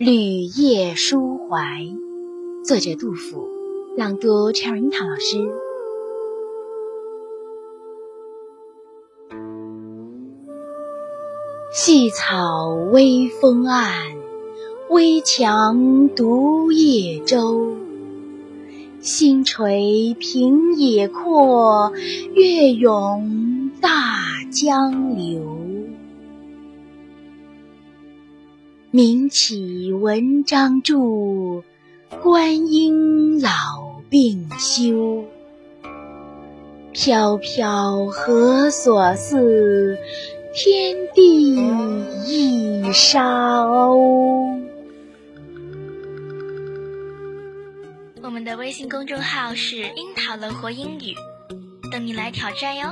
《旅夜书怀》作者杜甫，朗读陈尔樱桃老师。细草微风岸，危樯独夜舟。星垂平野阔，月涌大江流。名启文章著，观音老病休。飘飘何所似？天地一沙鸥。我们的微信公众号是“樱桃乐活英语”，等你来挑战哟。